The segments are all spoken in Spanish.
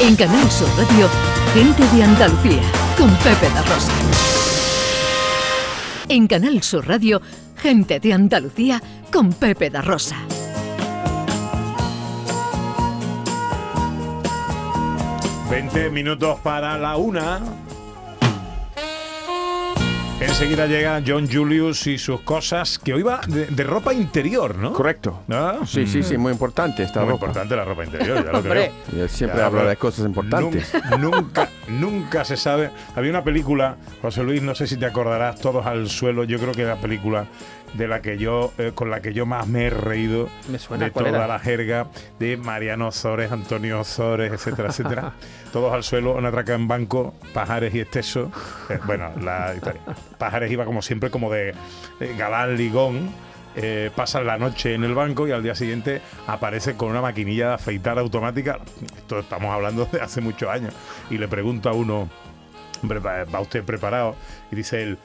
En Canal Sur Radio, Gente de Andalucía, con Pepe da Rosa. En Canal Sur Radio, Gente de Andalucía, con Pepe da Rosa. Veinte minutos para la una. Enseguida llega John Julius y sus cosas, que hoy va de, de ropa interior, ¿no? Correcto. ¿Ah? Sí, sí, sí, muy importante esta Muy ropa. importante la ropa interior, ya lo creo. Siempre Ya, pero de cosas importantes. Nunca, nunca, nunca se sabe. Había una película, José Luis, no sé si te acordarás, Todos al suelo. Yo creo que es la película de la que yo, eh, con la que yo más me he reído Me suena, de ¿cuál toda era? la jerga de Mariano Ozores, Antonio Ozores, etcétera, etcétera. Todos al suelo, una atraca en banco, Pajares y Esteso. Eh, bueno, la historia. Pajares iba como siempre como de eh, galán ligón. eh, pasan la noche en el banco y al día siguiente aparece con una maquinilla de afeitar automática. Esto estamos hablando de hace muchos años. Y le pregunta a uno, "Hombre, ¿va va usted preparado? Y dice él,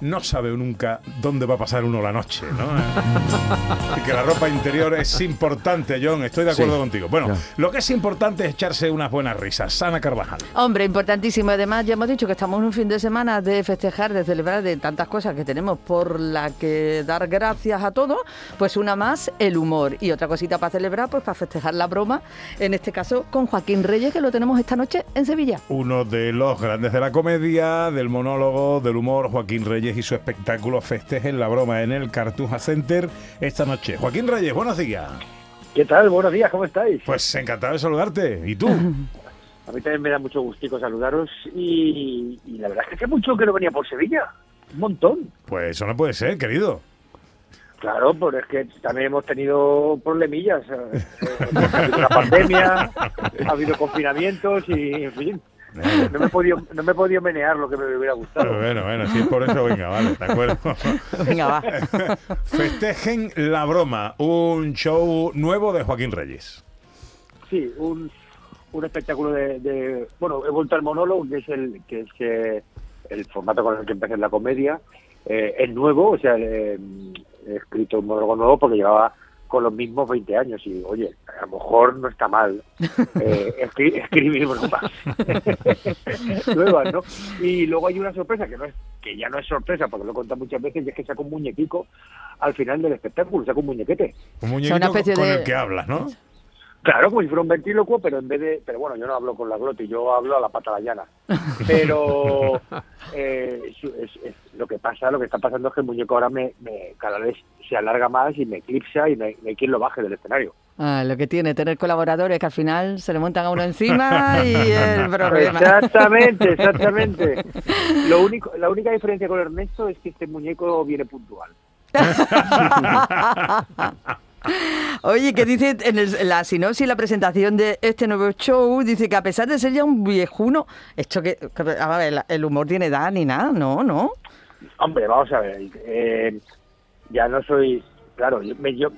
no sabe nunca dónde va a pasar uno la noche, ¿no? y que la ropa interior es importante, John, estoy de acuerdo Sí. contigo. Bueno, Ya. lo que es importante es echarse unas buenas risas. Sana Carvajal. Hombre, importantísimo. Además, ya hemos dicho que estamos en un fin de semana de festejar, de celebrar, de tantas cosas que tenemos por la que dar gracias a todos. Pues una más, el humor. Y otra cosita para celebrar, pues para festejar la broma. En este caso, con Joaquín Reyes, que lo tenemos esta noche en Sevilla. Uno de los grandes de la comedia, del monólogo, del humor, Joaquín Reyes y su espectáculo Festejen la broma en el Cartuja Center esta noche. Joaquín Reyes, buenos días. ¿Qué tal? Buenos días, ¿cómo estáis? Pues encantado de saludarte. ¿Y tú? A mí también me da mucho gustico saludaros y, y la verdad es que hace mucho que no venía por Sevilla. Un montón. Pues eso no puede ser, querido. Claro, pero es que también hemos tenido problemillas. eh, eh, ha habido una pandemia, ha habido confinamientos y, en fin, no me he podido, no me he podido menear lo que me hubiera gustado. Bueno, bueno, si es por eso, venga, vale, de acuerdo. Venga, va. Festejen la broma, un show nuevo de Joaquín Reyes. Sí, un, un espectáculo de, de- Bueno, he vuelto al monólogo, que es el que es eh, el formato con el que empecé en la comedia. Eh, es nuevo, o sea, eh, he escrito un monólogo nuevo porque llevaba con los mismos 20 años y, oye, a lo mejor no está mal eh, escri- escribir bromas nuevas, ¿no? Y luego hay una sorpresa que no es que ya no es sorpresa porque lo he contado muchas veces y es que saco un muñequico al final del espectáculo, saco un muñequete. Un una muñequito especie con de- el que hablas, ¿no? Claro, como si fuera un ventrílocuo, pero en vez de... Pero bueno, yo no hablo con la glotis, yo hablo a la pata la llana. Pero eh, es- es- es- lo que pasa, lo que está pasando es que el muñeco ahora me, me- cada vez se alarga más y me eclipsa y no hay, no hay quien lo baje del escenario. Ah, lo que tiene tener colaboradores que al final se le montan a uno encima y el problema. Exactamente, exactamente. Lo único, la única diferencia con Ernesto es que este muñeco viene puntual. Oye, que dice en, el- la sinopsis, la presentación de este nuevo show, dice que a pesar de ser ya un viejuno, esto que, a ver, el humor tiene edad ni nada, no, no. Hombre, vamos a ver. eh, ya no soy. Claro, yo, me- yo-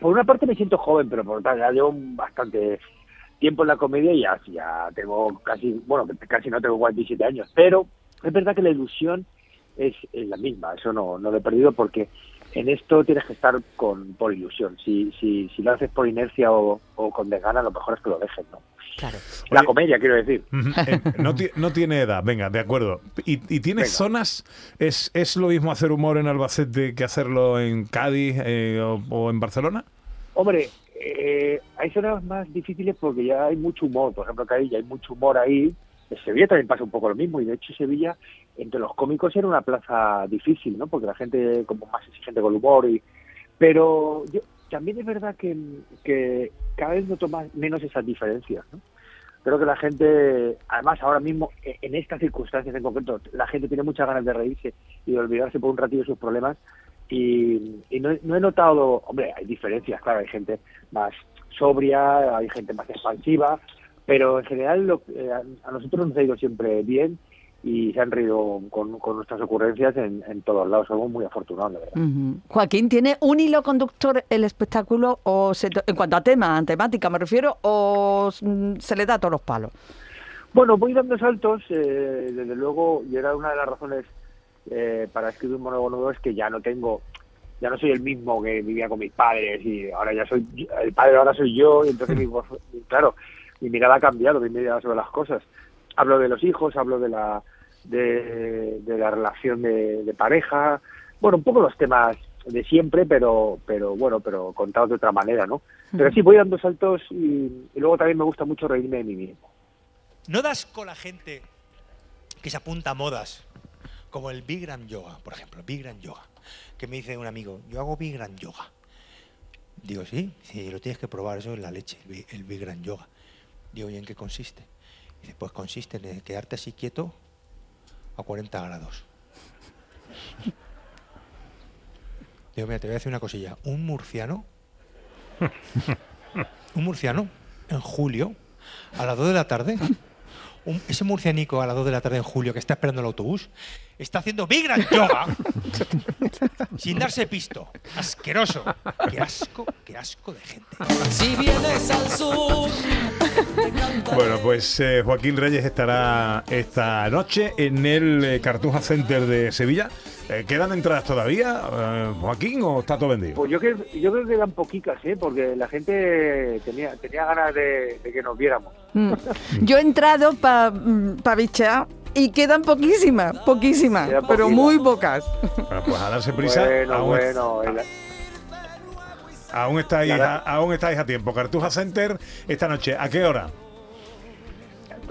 por una parte me siento joven, pero por otra ya llevo bastante tiempo en la comedia y ya, ya tengo casi. Bueno, casi no tengo 47 años. Pero es verdad que la ilusión es, la misma. Eso no lo he perdido porque en esto tienes que estar con por ilusión. Si, si, si lo haces por inercia o, o con desgana, lo mejor es que lo dejes, ¿no? Claro. La Oye, comedia, quiero decir. Eh, no, no tiene edad, venga, de acuerdo. ¿Y, y tienes Venga. zonas? ¿Es, ¿Es lo mismo hacer humor en Albacete que hacerlo en Cádiz eh, o, o en Barcelona? Hombre, eh, hay zonas más difíciles porque ya hay mucho humor. Por ejemplo, acá ya hay mucho humor ahí. En Sevilla también pasa un poco lo mismo. Y de hecho, Sevilla, entre los cómicos, era una plaza difícil, ¿no? Porque la gente como más exigente con el humor. Pero yo, también es verdad que, cada vez noto más, menos esas diferencias, ¿no? Creo que la gente, además ahora mismo, e- en estas circunstancias en concreto, la gente tiene muchas ganas de reírse y de olvidarse por un ratillo de sus problemas y, no, he- no he notado, hombre, hay diferencias, claro, hay gente más sobria, hay gente más expansiva, pero en general lo- eh, a nosotros nos ha ido siempre bien y se han reído con, con nuestras ocurrencias en, en todos lados. Somos muy afortunados, la verdad. Joaquín, ¿tiene un hilo conductor el espectáculo o se en cuanto a tema, temática me refiero, o mm, se le da a todos los palos? Bueno, voy dando saltos, eh, desde luego, y era una de las razones eh, para escribir un monólogo nuevo es que ya no tengo, ya no soy el mismo que vivía con mis padres y ahora ya soy, el padre ahora soy yo y entonces mi voz- y claro, mi mirada ha cambiado, mi mirada sobre las cosas. Hablo de los hijos, hablo de la, de, de la relación de, de pareja, bueno, un poco los temas de siempre, pero, pero bueno, pero contados de otra manera, ¿no? Pero sí, voy dando saltos y, y luego también me gusta mucho reírme de mí mismo. ¿No das con la gente que se apunta a modas? Como el Bikram Yoga, por ejemplo, Bikram Yoga. Que me dice un amigo, yo hago Bikram Yoga. Digo, sí, sí, lo tienes que probar, eso es la leche, el Bikram Yoga. Digo, ¿y en qué consiste? Pues consiste en quedarte así quieto a 40 grados. Digo, mira, te voy a decir una cosilla. Un murciano, un murciano, en julio, a las 2 de la tarde, un- ese murcianico a las 2 de la tarde en julio que está esperando el autobús, está haciendo Bikram Yoga sin darse pisto. Asqueroso. Qué asco, qué asco de gente. Si vienes al sur, Bueno, pues eh, Joaquín Reyes estará esta noche en el eh, Cartuja Center de Sevilla. Eh, ¿Quedan entradas todavía, eh, Joaquín, o está todo vendido? Pues yo creo, yo creo que eran poquitas, ¿eh? Porque la gente tenía, tenía ganas de, de que nos viéramos. Mm. Yo he entrado para pa bichear y quedan poquísimas, poquísimas, Quedan pero muy pocas. Bueno, pues a darse prisa. Bueno, aún, bueno. el- aún estáis, a- aún estáis a tiempo. Cartuja Center esta noche. ¿A qué hora?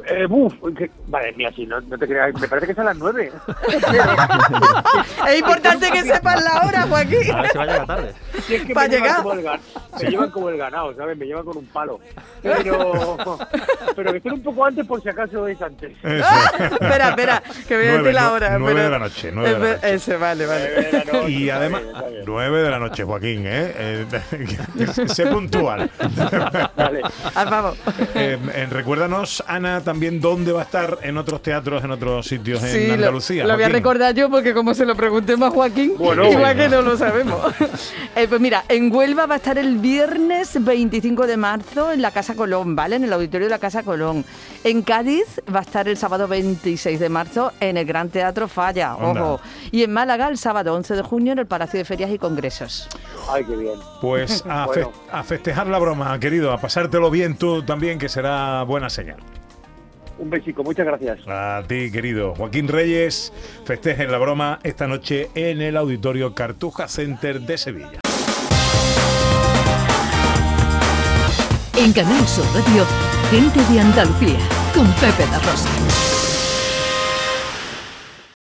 eh, buf, que- madre mía, sí, no, no te creas, me parece que a las nueve. Es importante que sepas la hora, Joaquín. A ver si va a llegar tarde. Sí, es que me, llevan llegar. como el me llevan como el ganado, ¿sabes? Me llevan con un palo. Pero, pero que estén un poco antes por si acaso es antes. Eso. espera, espera, que voy a decir la hora. nueve de la noche, nueve de la noche. Ese, vale, vale. Y además. 9 de la noche, Joaquín, ¿eh? Eh, sé puntual. Vale. Ah, vamos. Eh, eh, recuérdanos, Ana, también dónde va a estar en otros teatros, en otros sitios en Sí, lo- Andalucía. Lo, voy a recordar yo porque como se lo preguntemos a Joaquín, Bueno, igual bueno. que no lo sabemos. Eh, pues mira, en Huelva va a estar el viernes 25 de marzo en la Casa Colón, ¿vale? En el auditorio de la Casa Colón. En Cádiz va a estar el sábado 26 de marzo en el Gran Teatro Falla, ojo. Y en Málaga el sábado 11 de junio en el Palacio de Ferias y Congresos. Ay, qué bien. Pues a, Bueno. fe- a festejar la broma, querido, a pasártelo bien tú también, que será buena señal. Un besico, muchas gracias. A ti, querido. Joaquín Reyes, festejen la broma esta noche en el Auditorio Cartuja Center de Sevilla. En Canal Sur Radio, gente de Andalucía, con Pepe da Rosa.